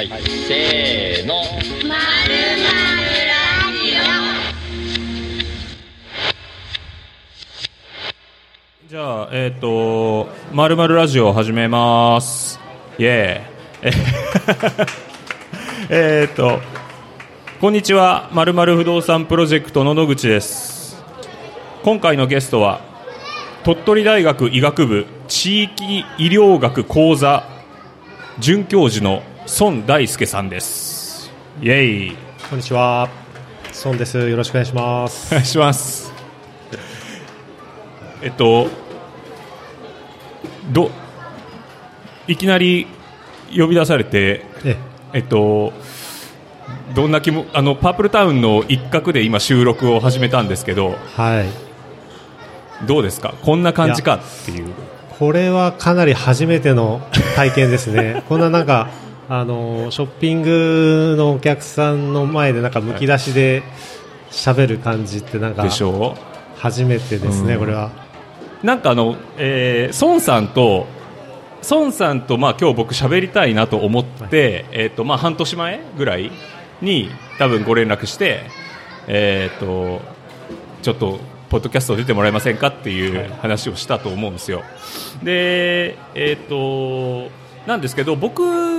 はい、せーの。まるラジじゃあ、えっ、と、まるまるラジオ始めます。イェーイ。えっと、こんにちは、まるまる不動産プロジェクトの野口です。今回のゲストは、鳥取大学医学部地域医療学講座准教授の孫大輔さんです。イェーイ。こんにちは。孫です。よろしくお願いします。お願いします。えっと、ど、いきなり呼び出されて、ええっと、どんな気も、あの、パープルタウンの一角で今収録を始めたんですけど、はい。どうですか？こんな感じかっていう。これはかなり初めての体験ですね。こんななんか、あの、ショッピングのお客さんの前でなんかむき出しで喋る感じってなんかでしょ初めてですね、うん。これは。なんかあの、えー、孫さんと、孫さんと、まあ、今日僕喋りたいなと思って、えっ、と、まあ、半年前ぐらいに多分ご連絡して、えっ、と、ちょっと、ポッドキャスト出てもらえませんかっていう話をしたと思うんですよ。で、えっ、と、なんですけど、僕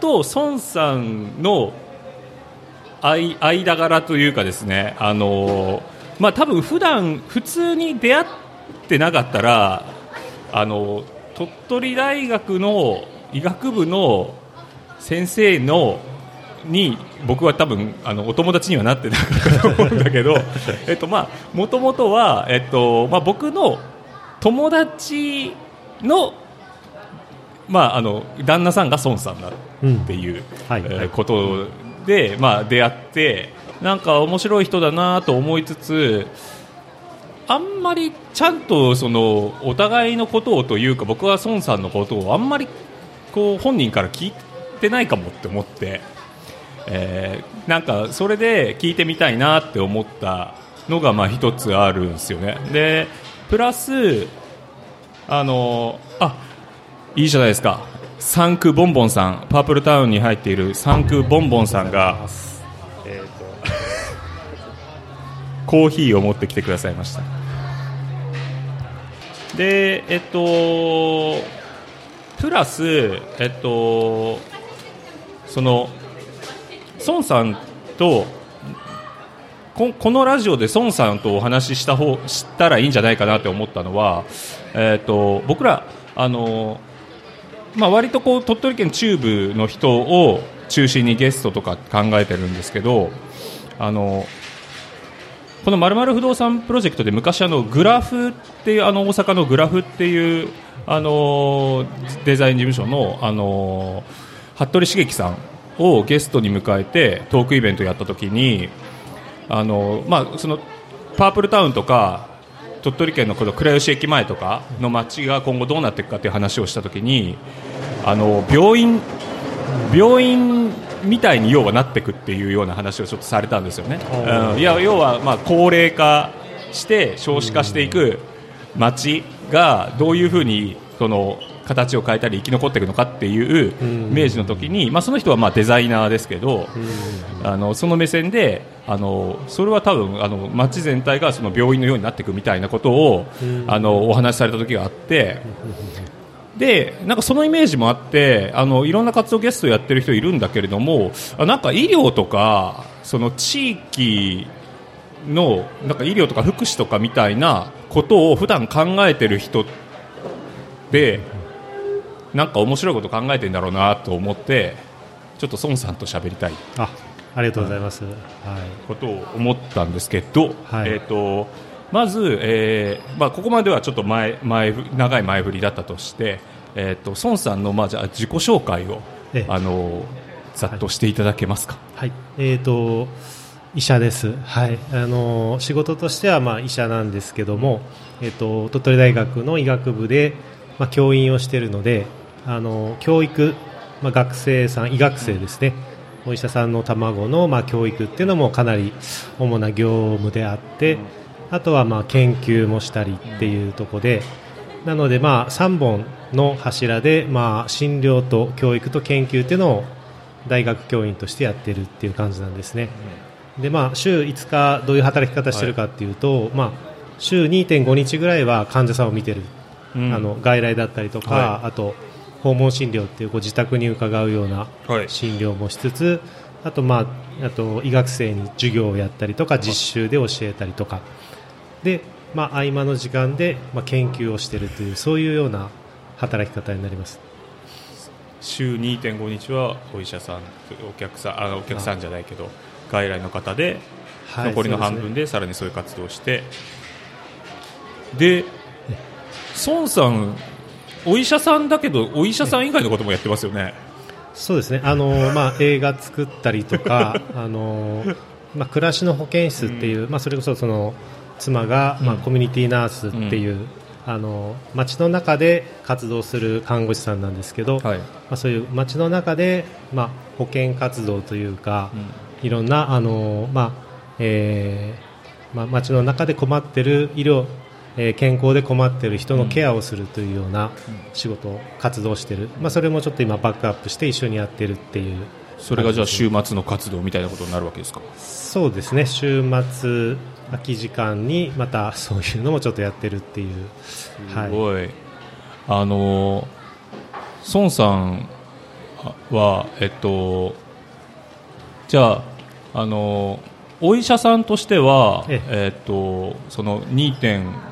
と孫さんの間間柄というかですね、あのまあ多分普段普通に出会ってなかったら、あの鳥取大学の医学部の先生のに僕は多分あのお友達にはなってなかったと思うんだけど、えっとまあ元々はえっとまあ僕の友達のまああの旦那さんが孫さんだっていう、はい。えーことで、まあ、出会ってなんか面白い人だなと思いつつあんまりちゃんとそのお互いのことをというか僕は孫さんのことをあんまりこう本人から聞いてないかもって思って、えーなんかそれで聞いてみたいなって思ったのがまあ一つあるんですよね。でプラスあのあいいじゃないですか。サンクボンボンさんパープルタウンに入っているサンクボンボンさんが、えーと コーヒーを持ってきてくださいました。でえっとプラスえっとその孫さんとここのラジオで孫さんとお話しした方したらいいんじゃないかなって思ったのは、えっと僕らあのまあ、割とこう鳥取県中部の人を中心にゲストとか考えてるんですけどあのこのまる不動産プロジェクトで昔あのグラフっていうあの大阪のグラフっていうあのデザイン事務所のあの服部茂樹さんをゲストに迎えてトークイベントやった時にあの、まあ、そのパープルタウンとか鳥取県のこの倉吉駅前とかの街が今後どうなっていくかという話をしたときにあの病院病院みたいに要はなっていくっていうような話をちょっとされたんですよね。うん、いや要はまあ高齢化して少子化していく街がどういうふうにその形を変えたり生き残っていくのかっていうイメージの時に、まあ、その人はまあデザイナーですけど、あのその目線であのそれは多分あの街全体がその病院のようになっていくみたいなことを、あのお話しされた時があって。でなんかそのイメージもあってあのいろんな活動ゲストやってる人いるんだけれどもあなんか医療とかその地域のなんか医療とか福祉とかみたいなことを普段考えてる人でなんか面白いこと考えてんだろうなと思ってちょっと孫さんと喋りたいあ、ありがとうございます。はい。ことを思ったんですけど、はいえー、とまず、えーまあ、ここまではちょっと前前振長い前振りだったとして、えー、と孫さんの、まあ、じゃあ自己紹介をええあのざっとしていただけますか？はい。えっ、と、医者です。はい。あの、仕事としては、まあ、医者なんですけども、えっ、と、鳥取大学の医学部で、まあ、教員をしているので、あの、教育、まあ、学生さん、医学生ですね。お医者さんの卵の、まあ、教育っていうのもかなり主な業務であって、あとは、まあ、研究もしたりっていうところで、なので、まあ、3本の柱で、まあ、診療と教育と研究っていうのを大学教員としてやってるっていう感じなんですね。でまあ、週5日どういう働き方してるかっていうと、まあ、週2.5日ぐらいは患者さんを見てる、うんあの外来だったりとか、はあと訪問診療っていうご自宅に伺うようなはい。診療もしつつ、あと,、まあ、あと医学生に授業をやったりとか実習で教えたりとか。で、まあ、合間の時間で、まあ、研究をしているというそういうような働き方になります。週2.5日はお医者さんお客さんあお客さんじゃないけど外来の方で、はい残りの半分でさらにそういう活動をして。で孫さんお医者さんだけどお医者さん以外のこともやってますよね。そうですね。あの、まあ、映画作ったりとか あの、まあ、暮らしの保健室っていう、まあ、それこそその妻が、まあ、コミュニティナースっていう、あの街の中で活動する看護師さんなんですけど、はい。まあ、そういう街の中で、まあ、保健活動というか、いろんなあの、まあえーまあ、街の中で困ってる医療、えー健康で困ってる人のケアをするというような仕事、活動をしている、まあ、それもちょっと今バックアップして一緒にやってるっていう。それがじゃあ週末の活動みたいなことになるわけですか？そうですね。週末空き時間にまたそういうのもちょっとやってるっていう。すはい。ごい、あの孫さんはえっとじゃああのお医者さんとしてはええ。っとその2.5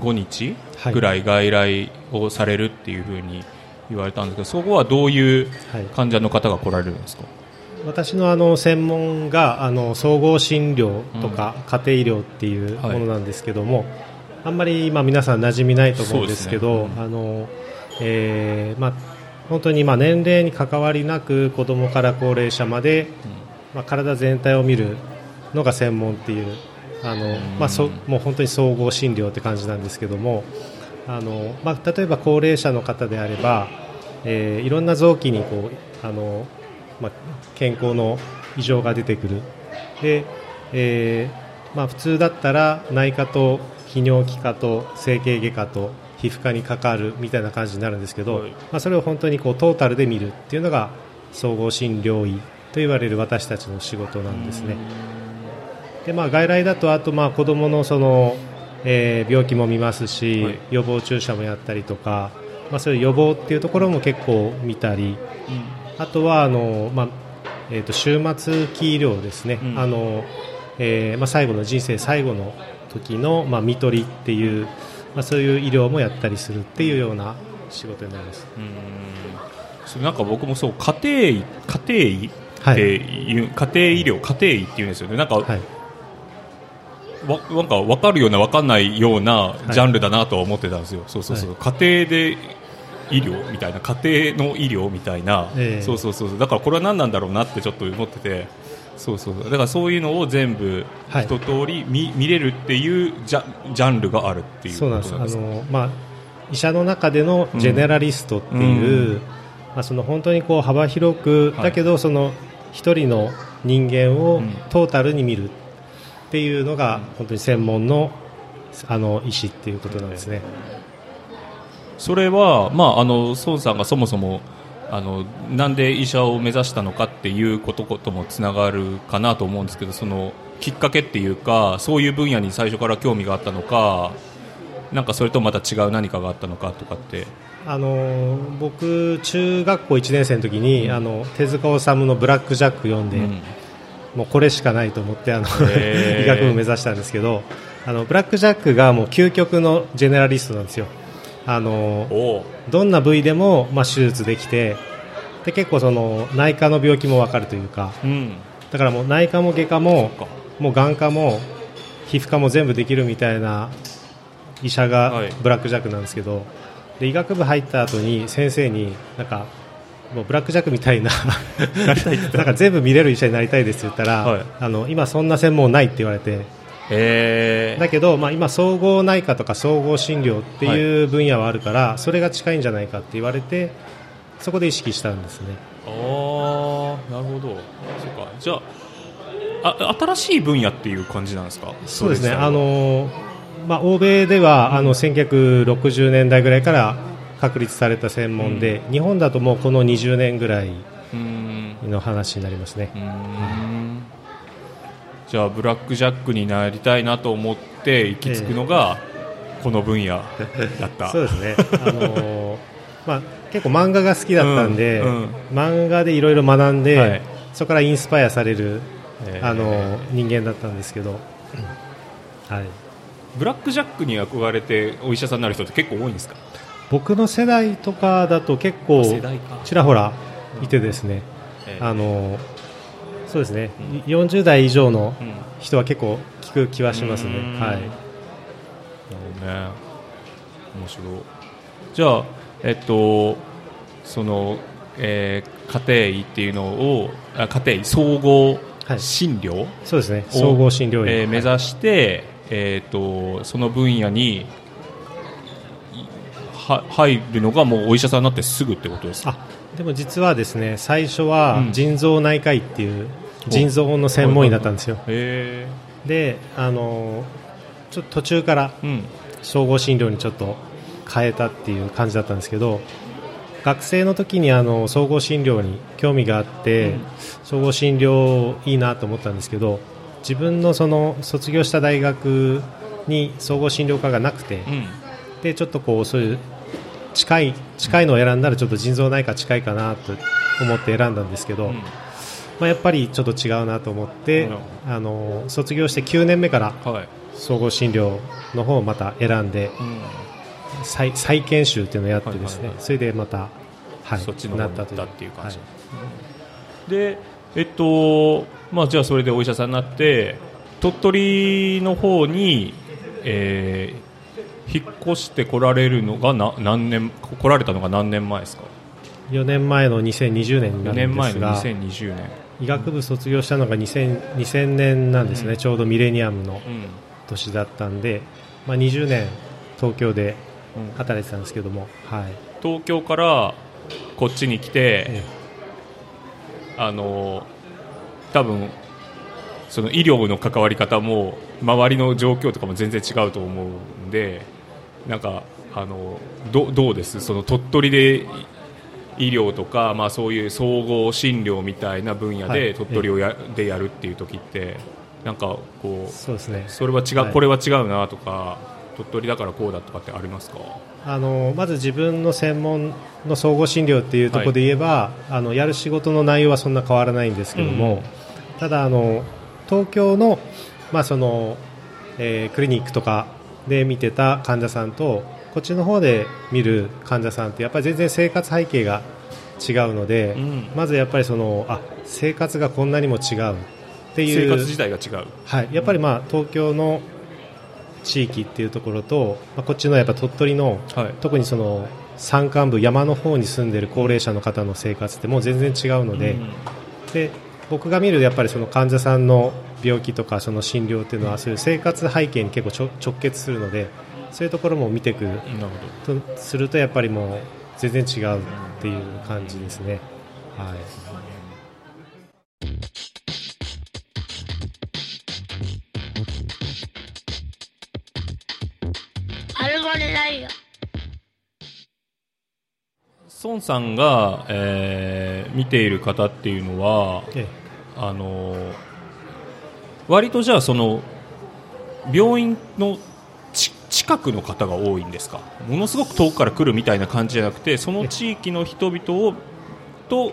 日はい。ぐらい外来をされるっていうふうに言われたんですけどそこはどういうはい患者の方が来られるんですか、私のあの専門があの総合診療とか家庭医療っていうはいものなんですけども、あんまり今皆さん馴染みないと思うんですけどあのえーまあ本当にまあ年齢に関わりなく子供から高齢者まで、まあ、体全体を見るのが専門っていうあの、まあ、そもう本当に総合診療って感じなんですけどもあの、まあ、例えば高齢者の方であれば、えーいろんな臓器にこうあの、まあ、健康の異常が出てくる。で、えーまあ、普通だったら内科と泌尿器科と整形外科と皮膚科にかかるみたいな感じになるんですけど、はい。まあ、それを本当にこうトータルで見るっていうのが総合診療医と言われる私たちの仕事なんですね。でまあ、外来だとあとまあ子どものその、えー病気も見ますし、はい。予防注射もやったりとか、まあ、そういう予防っていうところも結構見たりあとはあの、まあえー、と終末期医療ですね、うん。あのえーまあ、最後の人生最後の時の、まあ、看取りっていう、まあ、そういう医療もやったりするっていうような仕事になります。うん。なんか僕もそう家庭医家庭医っていう、家庭医療家庭医っていうんですよね。なんか、はいわなんか分かるような分かんないようなジャンルだなとは思ってたんですよ、そうそうそう、家庭で医療みたいな家庭の医療みたいな、ええ。そうそうそうだからこれは何なんだろうなってちょっと思ってて。そうそうだからそういうのを全部はい。一通り見,、見れるっていうジャジャンルがあるっていうそうなんです。あの、まあ、医者の中でのジェネラリストっていう、うん。まあ、その本当にこう幅広く、はい。だけどその一人の人間をうん。トータルに見るっていうのがうん本当に専門のあの医師っていうことなんですね。それは、まあ、あの孫さんがそもそもあのなんで医者を目指したのかっていうことともつながるかなと思うんですけどそのきっかけっていうかそういう分野に最初から興味があったのかなんかそれとまた違う何かがあったのかとかってあの僕、中学校1年生の時に、あの手塚治虫の「ブラック・ジャック」読んで、うんもうこれしかないと思ってあの 医学部目指したんですけどあのブラック・ジャックがもう究極のジェネラリストなんですよ。あのどんな部位でも、まあ、手術できてで結構その内科の病気も分かるというかうん。だからもう内科も外科ももう眼科も皮膚科も全部できるみたいな医者はい。がブラック・ジャックなんですけど、で医学部入った後に先生になんかもうブラック・ジャックみたいな。なんか全部見れる医者になりたいですって言ったら、はい。あの今そんな専門ないって言われて。えー。だけど、まあ、今、総合内科とか総合診療っていう分野はあるから、それが近いんじゃないかって言われてそこで意識したんですね。あーなるほど。そうか。じゃああ新しい分野っていう感じなんですか？そうですね。あのまあ、欧米では、あの1960年代ぐらいから確立された専門で、日本だともうこの20年ぐらいうん。の話になりますね。うん。じゃあブラックジャックになりたいなと思って行き着くのがこの分野だった、そうですね。あのー まあ結構漫画が好きだったんで、うんうん。漫画でいろいろ学んで、はい。そこからインスパイアされる、えーあのー人間だったんですけど、はい。ブラックジャックに憧れてお医者さんになる人って結構多いんですか？僕の世代とかだと結構ちらほらいてですね、えーあのそうですね、40代以上のうん。人は結構聞く気はしますね。はい。なるほどね。面白い。じゃあえっとその、えー家庭医っていうのをあ家庭医総合はい。診療、そうですね。を総合診療院、えー目指して、えー、とその分野にいは入るのがもうお医者さんになってすぐってことですか？あでも実はですね最初はうん。腎臓内科医っていう腎臓の専門医だったんですよ。へであのちょっと途中から総合診療にちょっと変えたっていう感じだったんですけど学生の時にあの総合診療に興味があって、うん。総合診療いいなと思ったんですけど自分のその卒業した大学に総合診療科がなくて、うん。でちょっとこうそういう近い近いのを選んだらちょっと腎臓内科近いかなと思って選んだんですけど、うん。まあ、やっぱりちょっと違うなと思って、うんあの卒業して9年目からはい。総合診療の方をまた選んでうん。再再研修っていうのをやってですね、はいはいはい。それでまた、はい、そっちの方に行ったっていう感じ。はい。でえっとまあじゃあそれでお医者さんになって鳥取の方に、えー引っ越してこられるのがな何年来られたのが何年前ですか？4年前の2020年にな4るん年前のですが2020年、医学部卒業したのが 2000, 2000年なんですね、うん。ちょうどミレニアムのうん。年だったんで、まあ、20年東京でうん。働いてたんですけども、はい。東京からこっちに来て、え。あの多分その医療の関わり方も周りの状況とかも全然違うと思うんでなんかあのどどうです？その鳥取で医療とか、まあ、そういう総合診療みたいな分野はい。で鳥取をや,、でやるっていう時ってなんかこうそうですね。それは違う、はい。これは違うなとか鳥取だからこうだとかってありますか？あのまず自分の専門の総合診療っていうところで言えば、あのやる仕事の内容はそんな変わらないんですけども、うん。ただあの東京の,、まあそのえークリニックとかで見てた患者さんとこっちの方で見る患者さんってやっぱり全然生活背景が違うので、うん。まずやっぱりそのあ生活がこんなにも違うっていう生活自体が違う。はい、やっぱりまあ東京の地域っていうところと、まあ、こっちのやっぱ鳥取の、はい。特にその山間部山の方に住んでる高齢者の方の生活ってもう全然違うので,、うん。で僕が見るやっぱりその患者さんの病気とかその診療っていうのはそういう生活背景に結構ちょ直結するのでそういうところも見ていくとするとやっぱりもう全然違うっていう感じですね。はい。アルゴレライオ孫さんが、えー見ている方っていうのはえあの割とじゃあその病院のち近くの方が多いんですか？ものすごく遠くから来るみたいな感じじゃなくてその地域の人々をと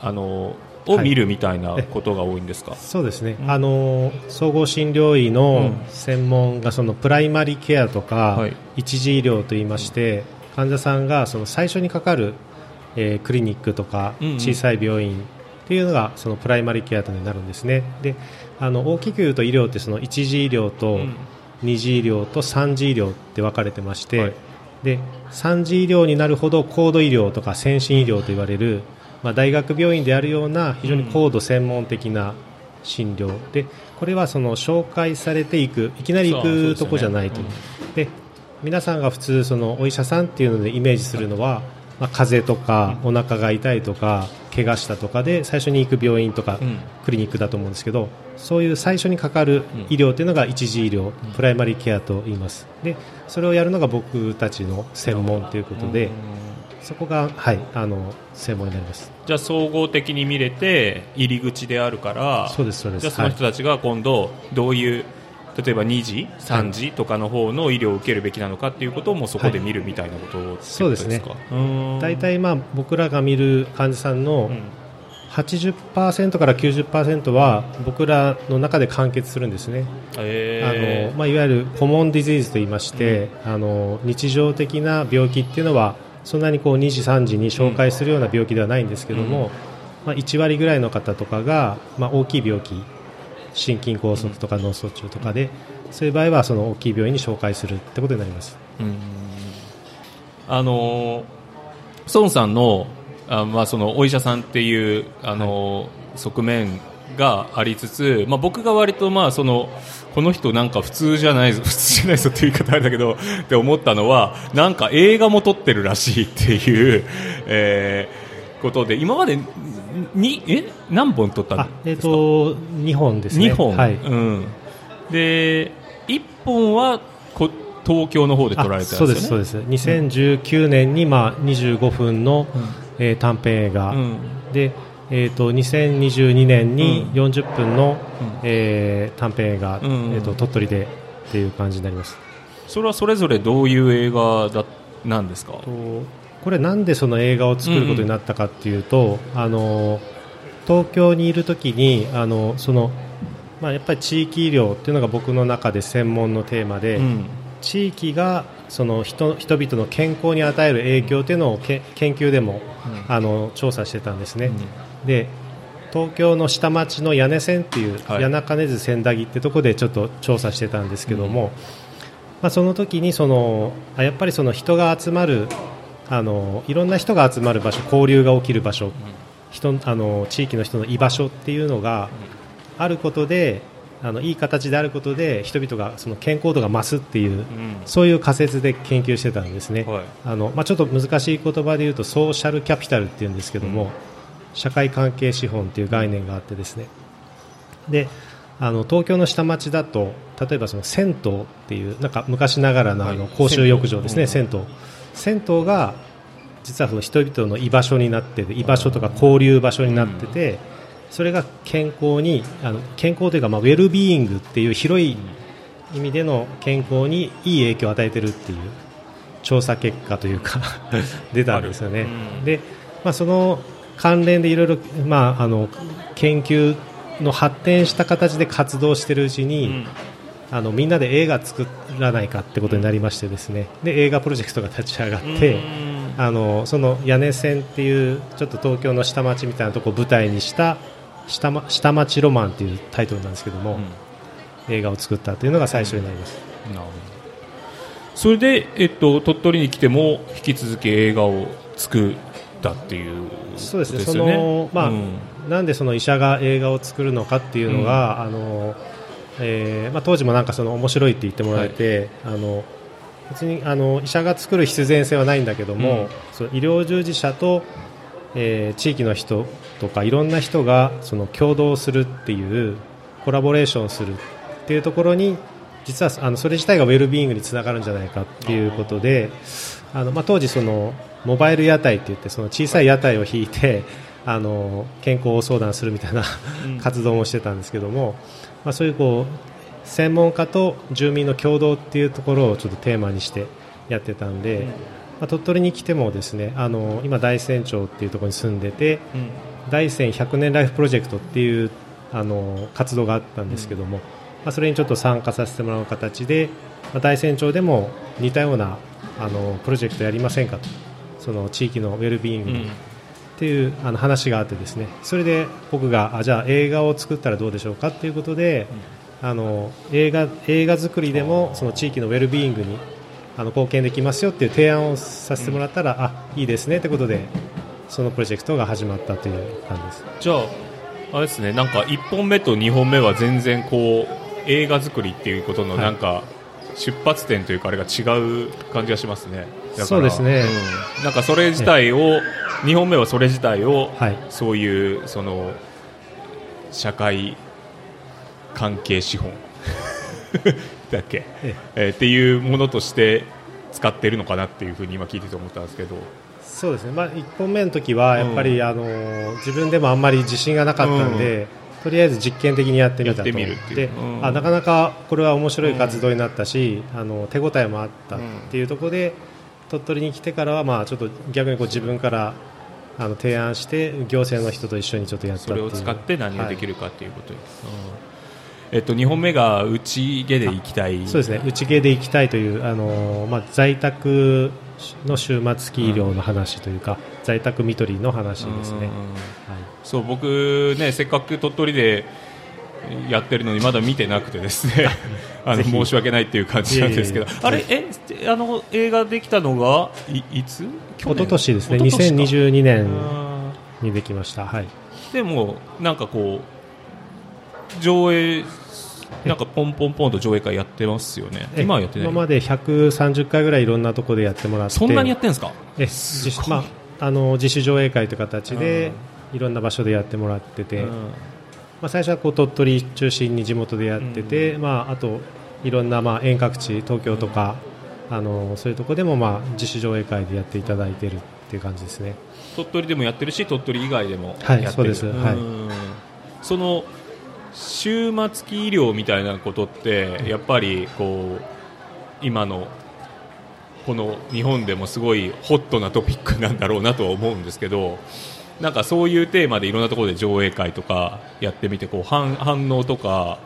あのをはい。見るみたいなことが多いんですか、そうですね、うん。あの総合診療医のうん。専門がそのプライマリケアとか、はい。一次医療といいまして患者さんがその最初にかかる、えークリニックとか小さい病院っていうのがそのプライマリケアとなるんですね。であの大きく言うと医療ってその一次医療とうん。二次医療と三次医療って分かれてまして、はい。で三次医療になるほど高度医療とか先進医療と言われる、まあ、大学病院であるような非常に高度専門的な診療、でこれはその紹介されていくいきなり行くとこじゃないと、で皆さんが普通そのお医者さんっていうのでイメージするのは、まあ、風邪とかお腹が痛いとか怪我したとかで最初に行く病院とかうん。クリニックだと思うんですけどそういう最初にかかる医療というのが一次医療、プライマリーケアと言います。でそれをやるのが僕たちの専門ということで、そこが、はい、あの専門になります。じゃあ総合的に見れて入り口であるからそうですそうです。じゃあその人たちが今度どういう、例えば2時、3時とかの方の医療を受けるべきなのかっていうことをもうそこで見るみたいなことってことそうですね。大体、まあ、僕らが見る患者さんのうん。80%から90%は僕らの中で完結するんですね、えあのまあ、いわゆるコモンディジーズといいまして、あの日常的な病気っていうのはそんなにこう2時、3時に紹介するような病気ではないんですけども、うん。まあ、1割ぐらいの方とかが、まあ、大きい病気心筋梗塞とか脳卒中とかでそういう場合はその大きい病院に紹介するってことになります。あの孫さんのあ、まあ、そのお医者さんっていうあの、側面がありつつ、まあ、僕が割とまあそのこの人なんか普通じゃないぞ普通じゃないぞっていう言い方あれだけどって思ったのはなんか映画も撮ってるらしいっていう、えーことで今までにえ何本撮ったんですか？と2本ですね。2本、はい。うん、で1本はこ東京の方で撮られてたんそうですよね？ですそうです。2019年に、まあ、25分の、えー短編映画、うん。で、えー、と2022年にうん。40分の、うん。えー短編映画、うん。えー、と鳥取でっていう感じになります。それはそれぞれどういう映画だなんですか？とこれなんでその映画を作ることになったかっていうと、あの東京にいる時にあのその、まあ、やっぱり地域医療っていうのが僕の中で専門のテーマで、うん。地域がその人人々の健康に与える影響というのをけ研究でも、あの調査してたんですね、で東京の下町の屋根線っていう、はい。谷中根津千駄木ってとこでちょっと調査してたんですけども、まあ、その時にそのあやっぱりその人が集まるあのいろんな人が集まる場所交流が起きる場所、人あの地域の人の居場所っていうのがあることであのいい形であることで人々がその健康度が増すっていううん。そういう仮説で研究してたんですね、はい。あのまあ、ちょっと難しい言葉で言うとソーシャルキャピタルっていうんですけども、うん。社会関係資本っていう概念があってですね。であの東京の下町だと例えばその銭湯っていうなんか昔ながらのあのはい。公衆浴場ですね、銭銭湯銭湯が実はその人々の居場所になってて居場所とか交流場所になってて、それが健康にあの健康というか、まあ、ウェルビーイングっていう広い意味での健康にいい影響を与えてるっていう調査結果というか 出たんですよね。うん。で、まあ、その関連でいろいろ、まあ、あの研究の発展した形で活動しているうちに、うんあのみんなで映画作らないかってことになりましてですね。で映画プロジェクトが立ち上がって、あのその屋根線っていうちょっと東京の下町みたいなところを舞台にした下,、ま、下町ロマンっていうタイトルなんですけども、映画を作ったというのが最初になります、なるほど。それで、えっと、鳥取に来ても引き続き映画を作ったっていうそうですね。そのまあうん。なんでその医者が映画を作るのかっていうのが、あのえーまあ、当時もなんかその面白いって言ってもらえて、あの別にあの医者が作る必然性はないんだけども、うん。そう医療従事者と、えー地域の人とかいろんな人がその共同するっていうコラボレーションするっていうところに実はあのそれ自体がウェルビーイングにつながるんじゃないかっていうことであの、まあ、当時そのモバイル屋台って言ってその小さい屋台を引いてあの健康相談するみたいなうん。活動もしてたんですけども、まあ、そういうこう専門家と住民の共同っていうところをちょっとテーマにしてやってたんで、まあ、鳥取に来てもですねあの今大山町っていうところに住んでてうん。大山100年ライフプロジェクトっていうあの活動があったんですけども、まあ、それにちょっと参加させてもらう形で、まあ、大山町でも似たようなあのプロジェクトやりませんかと。その地域のウェルビーイングに、っていうあの話があってですね。それで僕があじゃあ映画を作ったらどうでしょうか？ということで、あの映画映画作りでもその地域のウェルビーイングにあの貢献できますよっていう提案をさせてもらったら、あいいですね。ということでそのプロジェクトが始まったという感じです。じゃああれですね。なんか1本目と2本目は全然こう映画作りっていうことのはい。なんか、出発点というかあれが違う感じがしますねだから。そうですね。うん。なんかそれ自体を2本目はそれ自体を、はい。そういうその社会関係資本 だっけ、ええ。ーっていうものとして使ってるのかなっていうふうに今聞いてて思ったんですけど。そうですね、まあ、1本目の時はやっぱり、あの自分でもあんまり自信がなかったんで、とりあえず実験的にやってみたと。やってあなかなかこれは面白い活動になったし、あの手応えもあったっていうところで、鳥取に来てからは、まあ、ちょっと逆にこう自分からあの提案して行政の人と一緒にちょっとやったそれを使って何ができる、るかっていうことです、うん。えっと、2本目が内毛で行きたい。そうですね。内系で行きたいという、あのまあ、在宅の終末期医療の話というか、在宅看取りの話ですね、うん。はい。そう僕ねせっかく鳥取でやってるのにまだ見てなくてですね。あの申し訳ないっていう感じなんですけど。あれえあの映画できたのがいいつ？去一昨年ですね。一昨年か。2022年あにできました、はい、ーでもなんかこう上映なんかポンポンポンと上映会やってますよね。今はやってない？今まで130回ぐらいいろんなところでやってもらって。そんなにやってるんですか？え自主まあ、あの自主上映会という形でいろんな場所でやってもらってて、うんまあ、最初はこう鳥取中心に地元でやってて、まあ、あといろんなまあ遠隔地東京とか、あのそういうところでもまあ自主上映会でやっていただいてるっていう感じですね。鳥取でもやってるし鳥取以外でもはいやってる。そうです。はい。ん。その終末期医療みたいなことってやっぱりこう今のこの日本でもすごいホットなトピックなんだろうなとは思うんですけどなんかそういうテーマでいろんなところで上映会とかやってみてこう反反応とか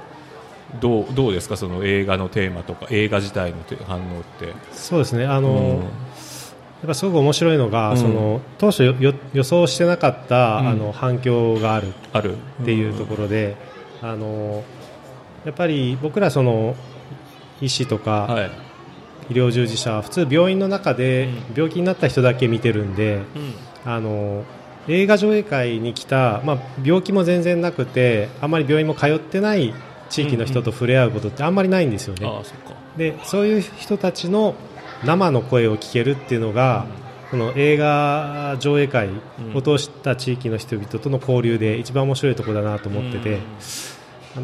どうどうですか？その映画のテーマとか映画自体のて反応って。そうですね。あの、うん。やっぱすごく面白いのが、うん。その当初よよ予想してなかった、うん。あの反響がある。ある。っていうところで、あのやっぱり僕らその医師とか、はい。医療従事者は普通病院の中で病気になった人だけ見てるんで、あの映画上映会に来た、まあ、病気も全然なくてあんまり病院も通ってない地域の人と触れ合うことってあんまりないんですよね。ああそっか。でそういう人たちの生の声を聞けるっていうのが、この映画上映会を通した地域の人々との交流で一番面白いところだなと思ってて、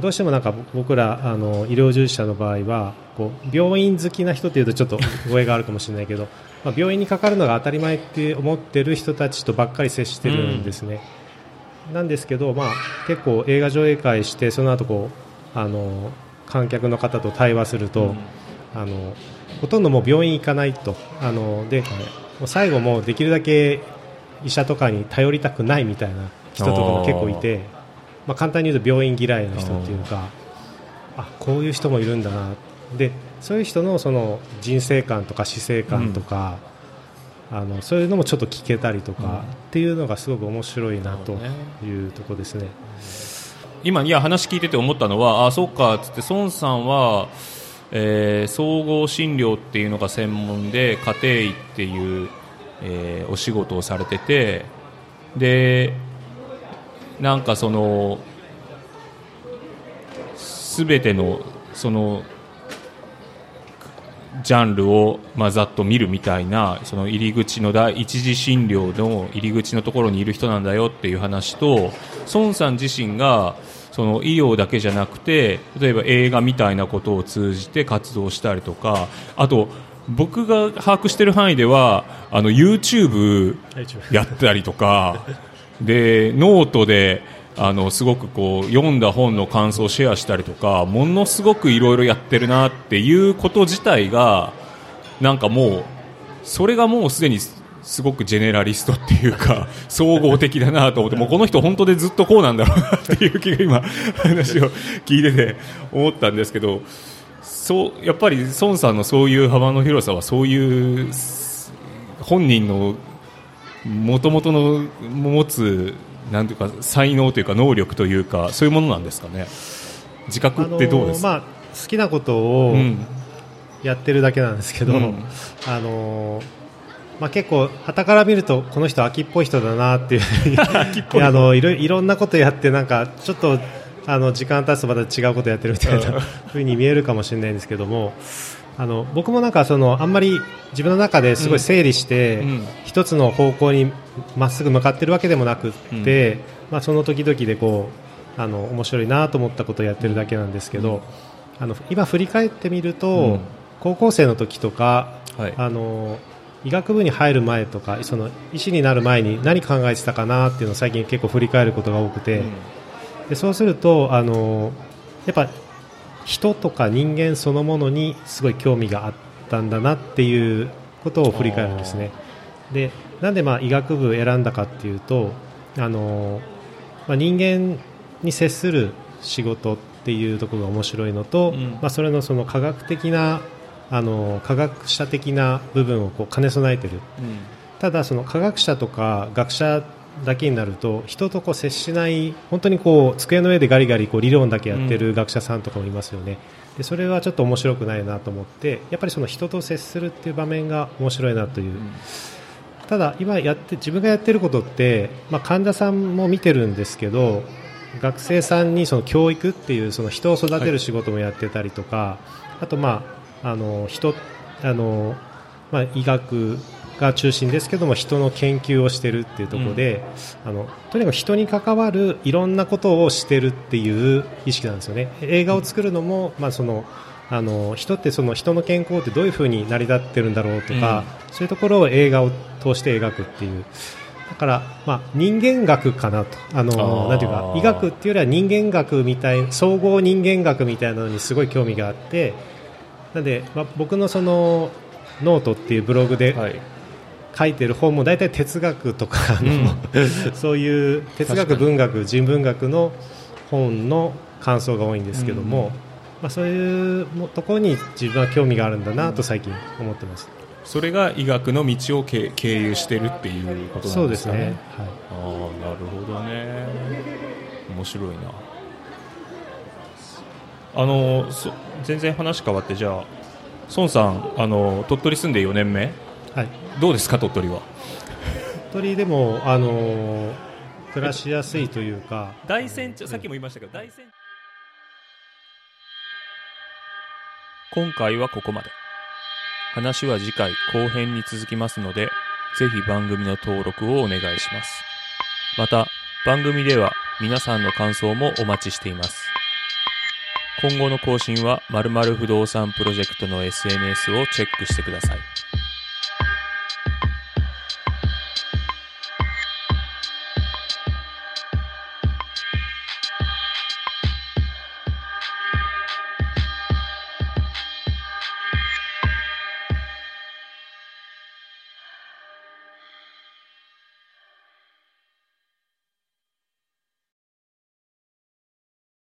どうしてもなんか僕らあの医療従事者の場合はこう病院好きな人っていうとちょっと語弊があるかもしれないけど、まあ、病院にかかるのが当たり前って思ってる人たちとばっかり接してるんですね。なんですけど、まあ、結構映画上映会してその後こうあの観客の方と対話すると、あのほとんどもう病院行かないと。あので、もう最後もできるだけ医者とかに頼りたくないみたいな人とかも結構いて、まあ、簡単に言うと病院嫌いの人っていうかあこういう人もいるんだな。でそういう人のその人生観とか死生観とか、あのそういうのもちょっと聞けたりとか、っていうのがすごく面白いなというところですね。今いや話聞いてて思ったのはあそうかつって孫さんは、えー総合診療っていうのが専門で家庭医っていう、えーお仕事をされててでなんかそのすべてのそのジャンルを、まあ、ざっと見るみたいなその入り口の第一次診療の入り口のところにいる人なんだよっていう話と孫さん自身がその医療だけじゃなくて例えば映画みたいなことを通じて活動したりとかあと僕が把握している範囲ではあの YouTube やったりとか でノートであのすごくこう読んだ本の感想をシェアしたりとかものすごくいろいろやってるなっていうこと自体がなんかもうそれがもうすでにすごくジェネラリストっていうか 総合的だなと思ってもうこの人本当でずっとこうなんだろうなっていう気が今話を聞いてて思ったんですけどそうやっぱり孫さんのそういう幅の広さはそういう本人のもともとの持つなんていうか才能というか能力というかそういうものなんですかね？自覚ってどうです？か、あのまあ、好きなことをうん。やってるだけなんですけど、うん。あのまあ、結構、傍から見るとこの人、秋っぽい人だなっていうあのいろいろんなことやってなんかちょっとあの時間経つとまた違うことやってるみたいなふうに見えるかもしれないんですけどもあの僕もなんかそのあんまり自分の中ですごい整理して、うん。一つの方向にまっすぐ向かってるわけでもなくって、まあ、その時々でこうあの面白いなと思ったことをやってるだけなんですけど、あの今振り返ってみると、うん。高校生の時とか、はい。あの医学部に入る前とかその医師になる前に何考えてたかなっていうのを最近結構振り返ることが多くて、でそうするとあのやっぱ人とか人間そのものにすごい興味があったんだなっていうことを振り返るんですね。でなんでまあ医学部選んだかっていうとあの、まあ、人間に接する仕事っていうところが面白いのと、うん。まあ、それのその科学的なあの科学者的な部分をこう兼ね備えてる。ただその科学者とか学者だけになると人とこう接しない本当にこう机の上でガリガリこう理論だけやってる学者さんとかもいますよね、でそれはちょっと面白くないなと思ってやっぱりその人と接するっていう場面が面白いなという、ただ今やって自分がやってることって、まあ、患者さんも見てるんですけど学生さんにその教育っていうその人を育てる仕事もやってたりとか、あとまああの人あの、まあ、医学が中心ですけども人の研究をしてるっていうところで、あのとにかく人に関わるいろんなことをしてるっていう意識なんですよね。映画を作るのも、まあ、そのあの人ってその人の健康ってどういうふうに成り立ってるんだろうとか、そういうところを映画を通して描くっていう。だから、まあ、人間学かなと。あのなんていうか医学っていうよりは人間学みたい総合人間学みたいなのにすごい興味があって。なんで、まあ、僕のそのノートっていうブログではい書いてる本も大体哲学とかあの、そういう哲学、文学、人文学の本の感想が多いんですけども、まあ、そういうもところに自分は興味があるんだなと最近思ってます。それが医学の道を経経由してるっていうことそうんですかね。ね。はい。ああなるほどね。面白いな。あのそ全然話変わってじゃあ孫さんあの鳥取住んで4年目。はい、どうですか鳥取は？鳥取でも、あのー暮らしやすいというか、大山町さっきも言いましたけど大山今回はここまで。話は次回後編に続きますのでぜひ番組の登録をお願いします。また番組では皆さんの感想もお待ちしています。今後の更新は〇〇不動産プロジェクトの SNS をチェックしてください